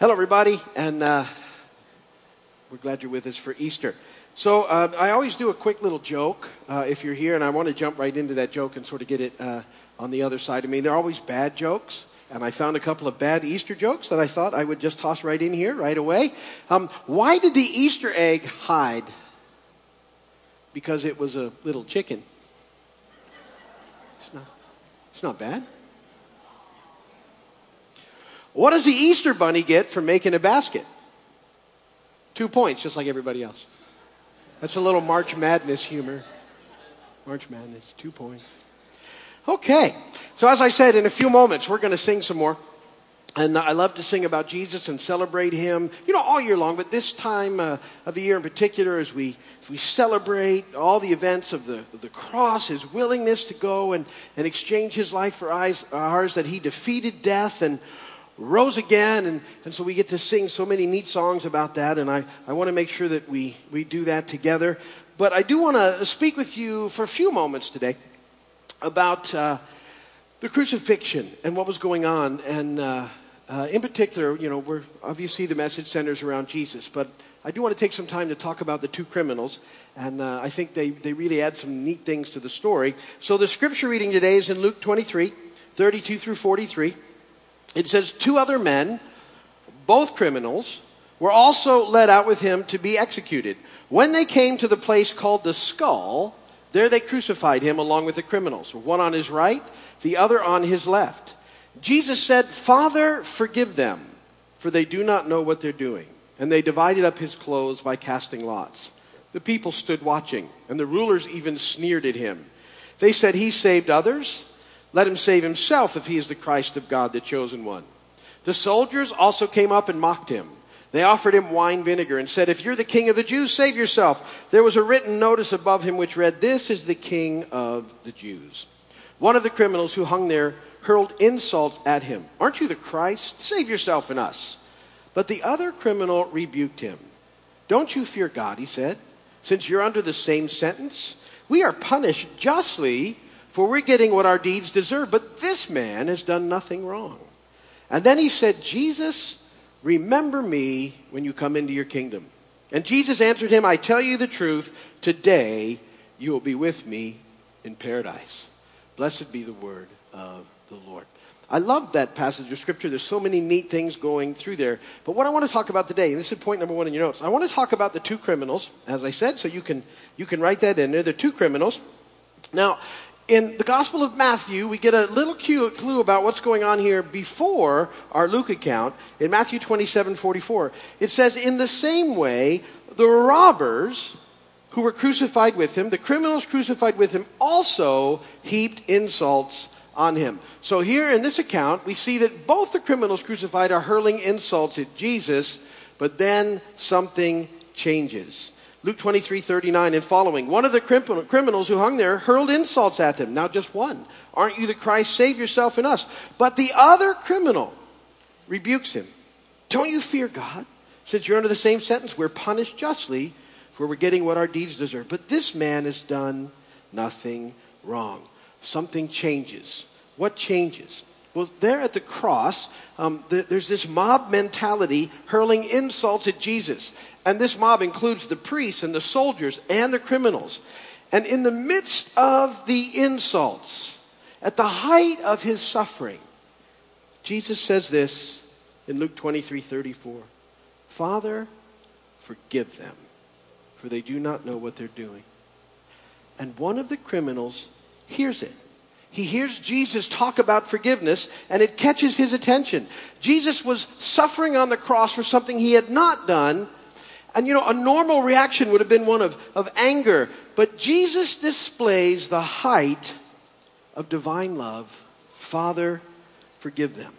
Hello, everybody, and uh, we're glad you're with us for Easter. So, uh, I always do a quick little joke uh, if you're here, and I want to jump right into that joke and sort of get it uh, on the other side of me. They're always bad jokes, and I found a couple of bad Easter jokes that I thought I would just toss right in here right away. Um, why did the Easter egg hide? Because it was a little chicken. It's not, it's not bad. What does the Easter bunny get for making a basket? Two points, just like everybody else. That's a little March Madness humor. March Madness, two points. Okay, so as I said, in a few moments, we're going to sing some more. And I love to sing about Jesus and celebrate Him, you know, all year long. But this time uh, of the year in particular, as we, as we celebrate all the events of the, of the cross, His willingness to go and, and exchange His life for ours, that He defeated death and rose again. And, and so we get to sing so many neat songs about that. And I, I want to make sure that we, we do that together. But I do want to speak with you for a few moments today about uh, the crucifixion and what was going on. And uh, uh, in particular, you know, we're obviously the message centers around Jesus. But I do want to take some time to talk about the two criminals. And uh, I think they, they really add some neat things to the story. So the scripture reading today is in Luke 23, 32 through 43 it says, Two other men, both criminals, were also led out with him to be executed. When they came to the place called the skull, there they crucified him along with the criminals, one on his right, the other on his left. Jesus said, Father, forgive them, for they do not know what they're doing. And they divided up his clothes by casting lots. The people stood watching, and the rulers even sneered at him. They said, He saved others. Let him save himself if he is the Christ of God, the chosen one. The soldiers also came up and mocked him. They offered him wine vinegar and said, If you're the king of the Jews, save yourself. There was a written notice above him which read, This is the king of the Jews. One of the criminals who hung there hurled insults at him. Aren't you the Christ? Save yourself and us. But the other criminal rebuked him. Don't you fear God, he said, since you're under the same sentence? We are punished justly for we're getting what our deeds deserve. But this man has done nothing wrong. And then he said, Jesus, remember me when you come into your kingdom. And Jesus answered him, I tell you the truth, today you will be with me in paradise. Blessed be the word of the Lord. I love that passage of scripture. There's so many neat things going through there. But what I want to talk about today, and this is point number one in your notes, I want to talk about the two criminals, as I said, so you can, you can write that in there. The two criminals. Now, in the Gospel of Matthew, we get a little clue about what's going on here before our Luke account. In Matthew 27 44, it says, In the same way, the robbers who were crucified with him, the criminals crucified with him, also heaped insults on him. So here in this account, we see that both the criminals crucified are hurling insults at Jesus, but then something changes. Luke 23, 39 and following. One of the criminals who hung there hurled insults at him. Now, just one. Aren't you the Christ? Save yourself and us. But the other criminal rebukes him. Don't you fear God? Since you're under the same sentence, we're punished justly for we're getting what our deeds deserve. But this man has done nothing wrong. Something changes. What changes? Well, there at the cross, um, the, there's this mob mentality hurling insults at Jesus. And this mob includes the priests and the soldiers and the criminals. And in the midst of the insults, at the height of his suffering, Jesus says this in Luke 23 34 Father, forgive them, for they do not know what they're doing. And one of the criminals hears it he hears Jesus talk about forgiveness and it catches his attention. Jesus was suffering on the cross for something he had not done. And you know, a normal reaction would have been one of, of anger. But Jesus displays the height of divine love. Father, forgive them.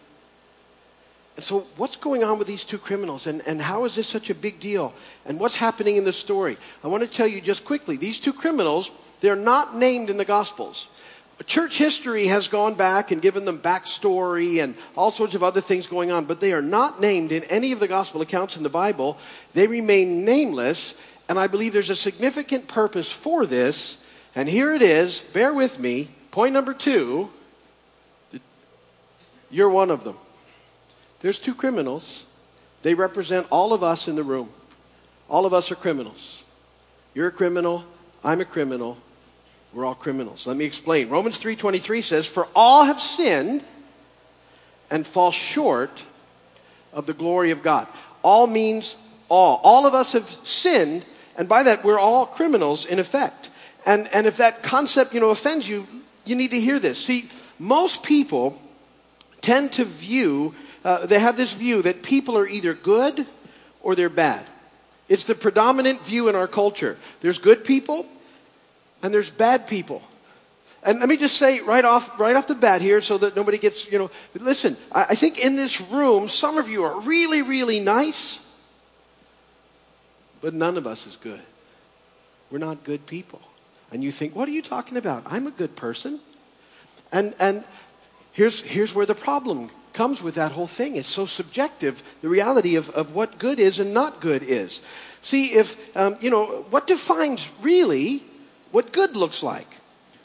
And so, what's going on with these two criminals? And, and how is this such a big deal? And what's happening in the story? I want to tell you just quickly these two criminals, they're not named in the Gospels. Church history has gone back and given them backstory and all sorts of other things going on, but they are not named in any of the gospel accounts in the Bible. They remain nameless, and I believe there's a significant purpose for this. And here it is. Bear with me. Point number two you're one of them. There's two criminals, They represent all of us in the room. All of us are criminals. You're a criminal. I'm a criminal. We're all criminals. Let me explain. Romans 3:23 says, "For all have sinned and fall short of the glory of God." All means all. All of us have sinned, and by that we're all criminals in effect. And and if that concept, you know, offends you, you need to hear this. See, most people tend to view uh, they have this view that people are either good or they're bad. It's the predominant view in our culture. There's good people and there's bad people. And let me just say right off, right off the bat here so that nobody gets, you know, listen, I, I think in this room, some of you are really, really nice, but none of us is good. We're not good people. And you think, what are you talking about? I'm a good person. And, and here's, here's where the problem comes with that whole thing. It's so subjective, the reality of, of what good is and not good is. See, if, um, you know, what defines really what good looks like?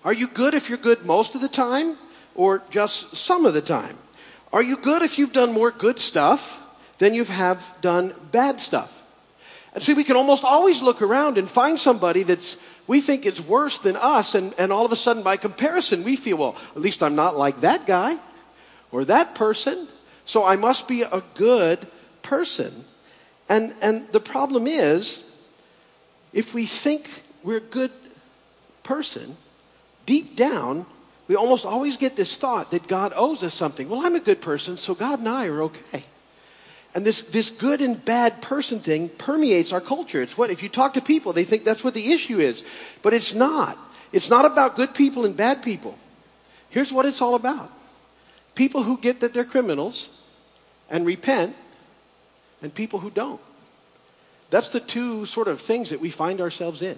Are you good if you're good most of the time or just some of the time? Are you good if you've done more good stuff than you have done bad stuff? And see, we can almost always look around and find somebody that's we think is worse than us, and, and all of a sudden, by comparison, we feel, well, at least I'm not like that guy or that person, so I must be a good person. And, and the problem is, if we think we're good person, deep down, we almost always get this thought that God owes us something. Well, I'm a good person, so God and I are okay. And this, this good and bad person thing permeates our culture. It's what, if you talk to people, they think that's what the issue is. But it's not. It's not about good people and bad people. Here's what it's all about people who get that they're criminals and repent, and people who don't. That's the two sort of things that we find ourselves in.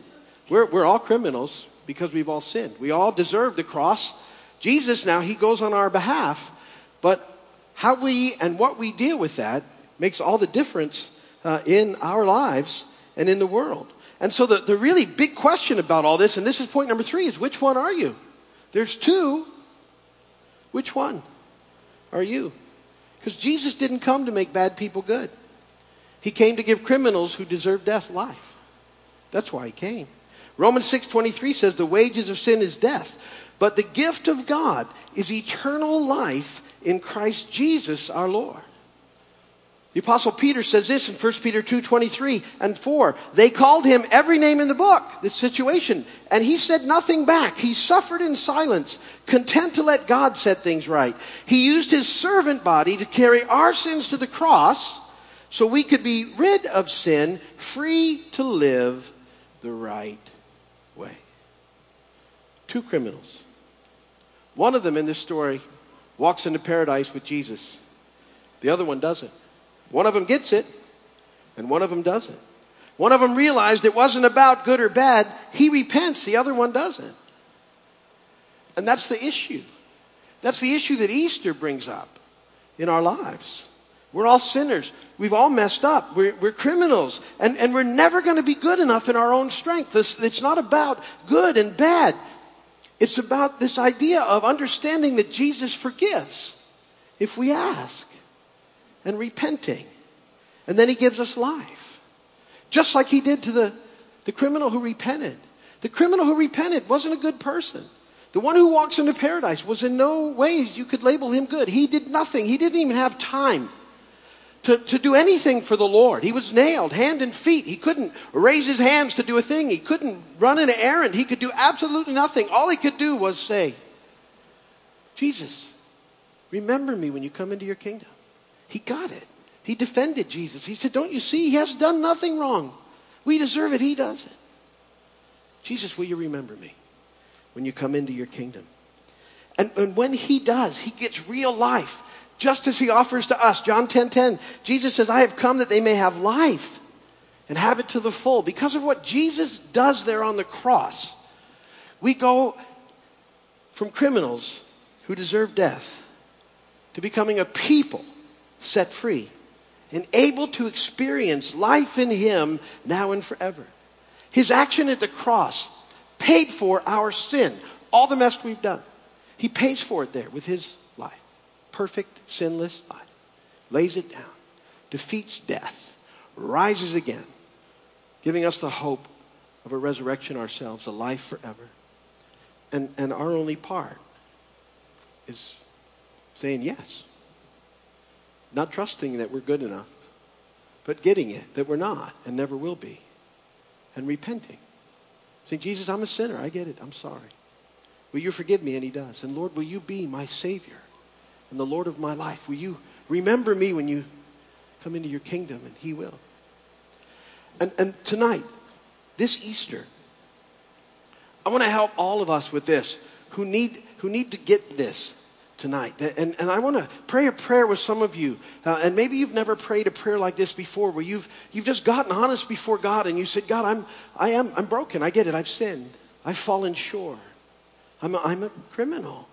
We're, we're all criminals because we've all sinned. We all deserve the cross. Jesus now, he goes on our behalf, but how we and what we deal with that makes all the difference uh, in our lives and in the world. And so, the, the really big question about all this, and this is point number three, is which one are you? There's two. Which one? are you? Because Jesus didn't come to make bad people good. He came to give criminals who deserve death life. That's why he came. Romans 6:23 says the wages of sin is death, but the gift of God is eternal life in Christ Jesus our Lord. The apostle Peter says this in 1 Peter 2:23 and 4. They called him every name in the book, this situation, and he said nothing back. He suffered in silence, content to let God set things right. He used his servant body to carry our sins to the cross so we could be rid of sin, free to live the right. Two criminals. One of them in this story walks into paradise with Jesus. The other one doesn't. One of them gets it, and one of them doesn't. One of them realized it wasn't about good or bad. He repents, the other one doesn't. And that's the issue. That's the issue that Easter brings up in our lives. We're all sinners. We've all messed up. We're, we're criminals. And, and we're never going to be good enough in our own strength. It's not about good and bad. It's about this idea of understanding that Jesus forgives if we ask and repenting. And then he gives us life. Just like he did to the, the criminal who repented. The criminal who repented wasn't a good person. The one who walks into paradise was in no ways you could label him good. He did nothing. He didn't even have time to, to do anything for the Lord. He was nailed hand and feet. He couldn't raise his hands to do a thing. He couldn't run an errand. He could do absolutely nothing. All he could do was say, Jesus, remember me when you come into your kingdom. He got it. He defended Jesus. He said, Don't you see? He has done nothing wrong. We deserve it. He does it. Jesus, will you remember me when you come into your kingdom? And, and when he does, he gets real life, just as he offers to us. John 10 10, Jesus says, I have come that they may have life and have it to the full. Because of what Jesus does there on the cross, we go from criminals who deserve death to becoming a people set free and able to experience life in Him now and forever. His action at the cross paid for our sin, all the mess we've done. He pays for it there with His. Perfect, sinless life. Lays it down. defeats death, rises again, giving us the hope of a resurrection ourselves, a life forever. And, and our only part is saying yes. Not trusting that we're good enough, but getting it that we're not and never will be. And repenting. Saying, Jesus, I'm a sinner. I get it. I'm sorry. Will you forgive me? And he does. And Lord, will you be my Savior and the Lord of my life? Will you remember me when you come into your kingdom? And he will. And, and tonight, this Easter, I want to help all of us with this who need, who need to get this tonight. And, and I want to pray a prayer with some of you. Uh, and maybe you've never prayed a prayer like this before where you've, you've just gotten honest before God and you said, God, I'm, I am, I'm broken. I get it. I've sinned. I've fallen short. I'm a, I'm a criminal.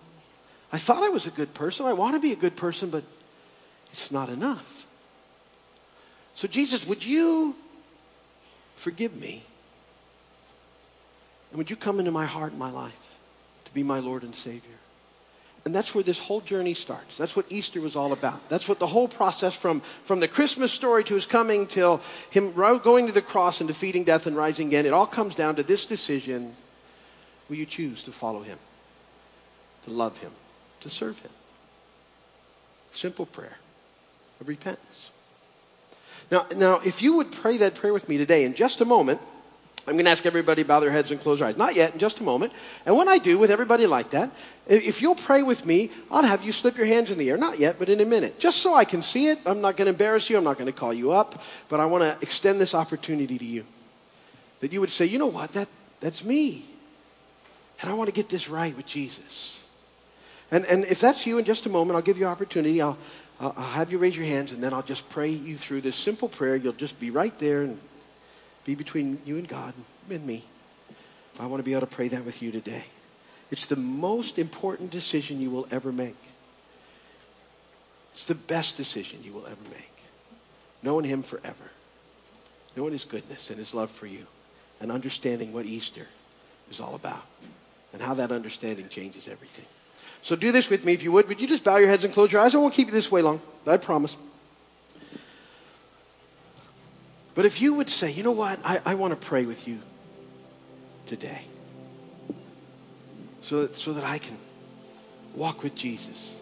I thought I was a good person. I want to be a good person, but it's not enough. So, Jesus, would you forgive me? And would you come into my heart and my life to be my Lord and Savior? And that's where this whole journey starts. That's what Easter was all about. That's what the whole process from, from the Christmas story to his coming till him going to the cross and defeating death and rising again, it all comes down to this decision will you choose to follow him, to love him, to serve him? Simple prayer of repentance. Now, now, if you would pray that prayer with me today, in just a moment, I'm going to ask everybody to bow their heads and close their eyes. Not yet, in just a moment. And when I do, with everybody like that, if you'll pray with me, I'll have you slip your hands in the air. Not yet, but in a minute. Just so I can see it. I'm not going to embarrass you. I'm not going to call you up. But I want to extend this opportunity to you. That you would say, you know what? That, that's me. And I want to get this right with Jesus. And, and if that's you, in just a moment, I'll give you opportunity. I'll, I'll have you raise your hands, and then I'll just pray you through this simple prayer. You'll just be right there and be between you and God and me. I want to be able to pray that with you today. It's the most important decision you will ever make. It's the best decision you will ever make. Knowing Him forever, knowing His goodness and His love for you, and understanding what Easter is all about, and how that understanding changes everything. So do this with me if you would. Would you just bow your heads and close your eyes? I won't keep you this way long. I promise. But if you would say, you know what, I, I want to pray with you today so that, so that I can walk with Jesus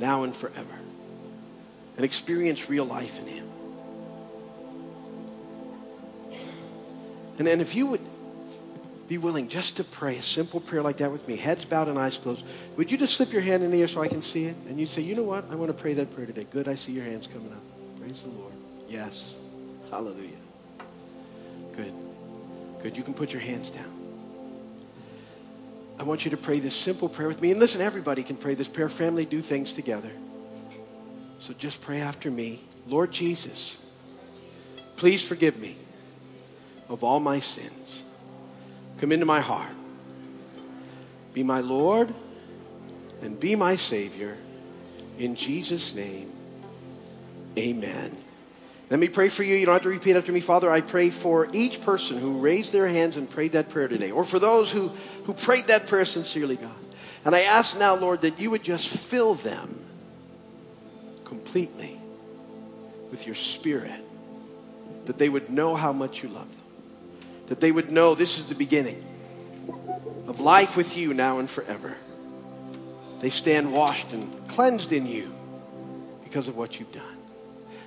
now and forever and experience real life in Him. And then if you would be willing just to pray a simple prayer like that with me, heads bowed and eyes closed, would you just slip your hand in the air so I can see it? And you'd say, you know what? I want to pray that prayer today. Good, I see your hands coming up. Praise the Lord. Yes. Hallelujah. Good. Good. You can put your hands down. I want you to pray this simple prayer with me. And listen, everybody can pray this prayer. Family do things together. So just pray after me. Lord Jesus, please forgive me of all my sins. Come into my heart. Be my Lord and be my Savior. In Jesus' name, amen. Let me pray for you. You don't have to repeat after me. Father, I pray for each person who raised their hands and prayed that prayer today, or for those who, who prayed that prayer sincerely, God. And I ask now, Lord, that you would just fill them completely with your spirit, that they would know how much you love them, that they would know this is the beginning of life with you now and forever. They stand washed and cleansed in you because of what you've done.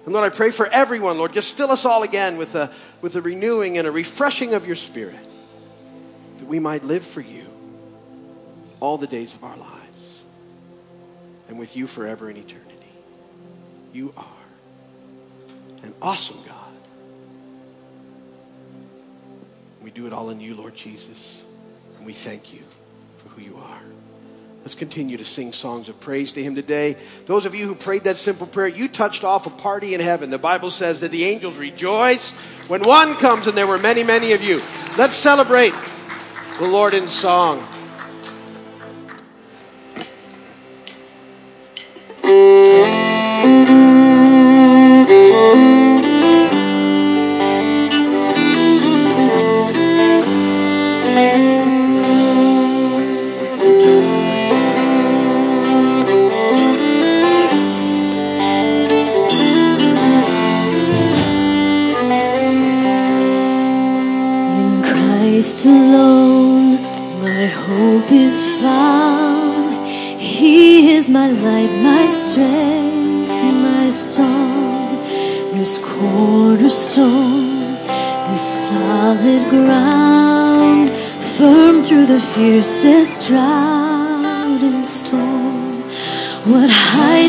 And Lord, I pray for everyone, Lord, just fill us all again with a, with a renewing and a refreshing of your spirit that we might live for you all the days of our lives and with you forever in eternity. You are an awesome God. We do it all in you, Lord Jesus. And we thank you for who you are. Let's continue to sing songs of praise to him today. Those of you who prayed that simple prayer, you touched off a party in heaven. The Bible says that the angels rejoice when one comes, and there were many, many of you. Let's celebrate the Lord in song. Is found. He is my light, my strength, my song, this cornerstone, this solid ground, firm through the fiercest drought and storm. What heights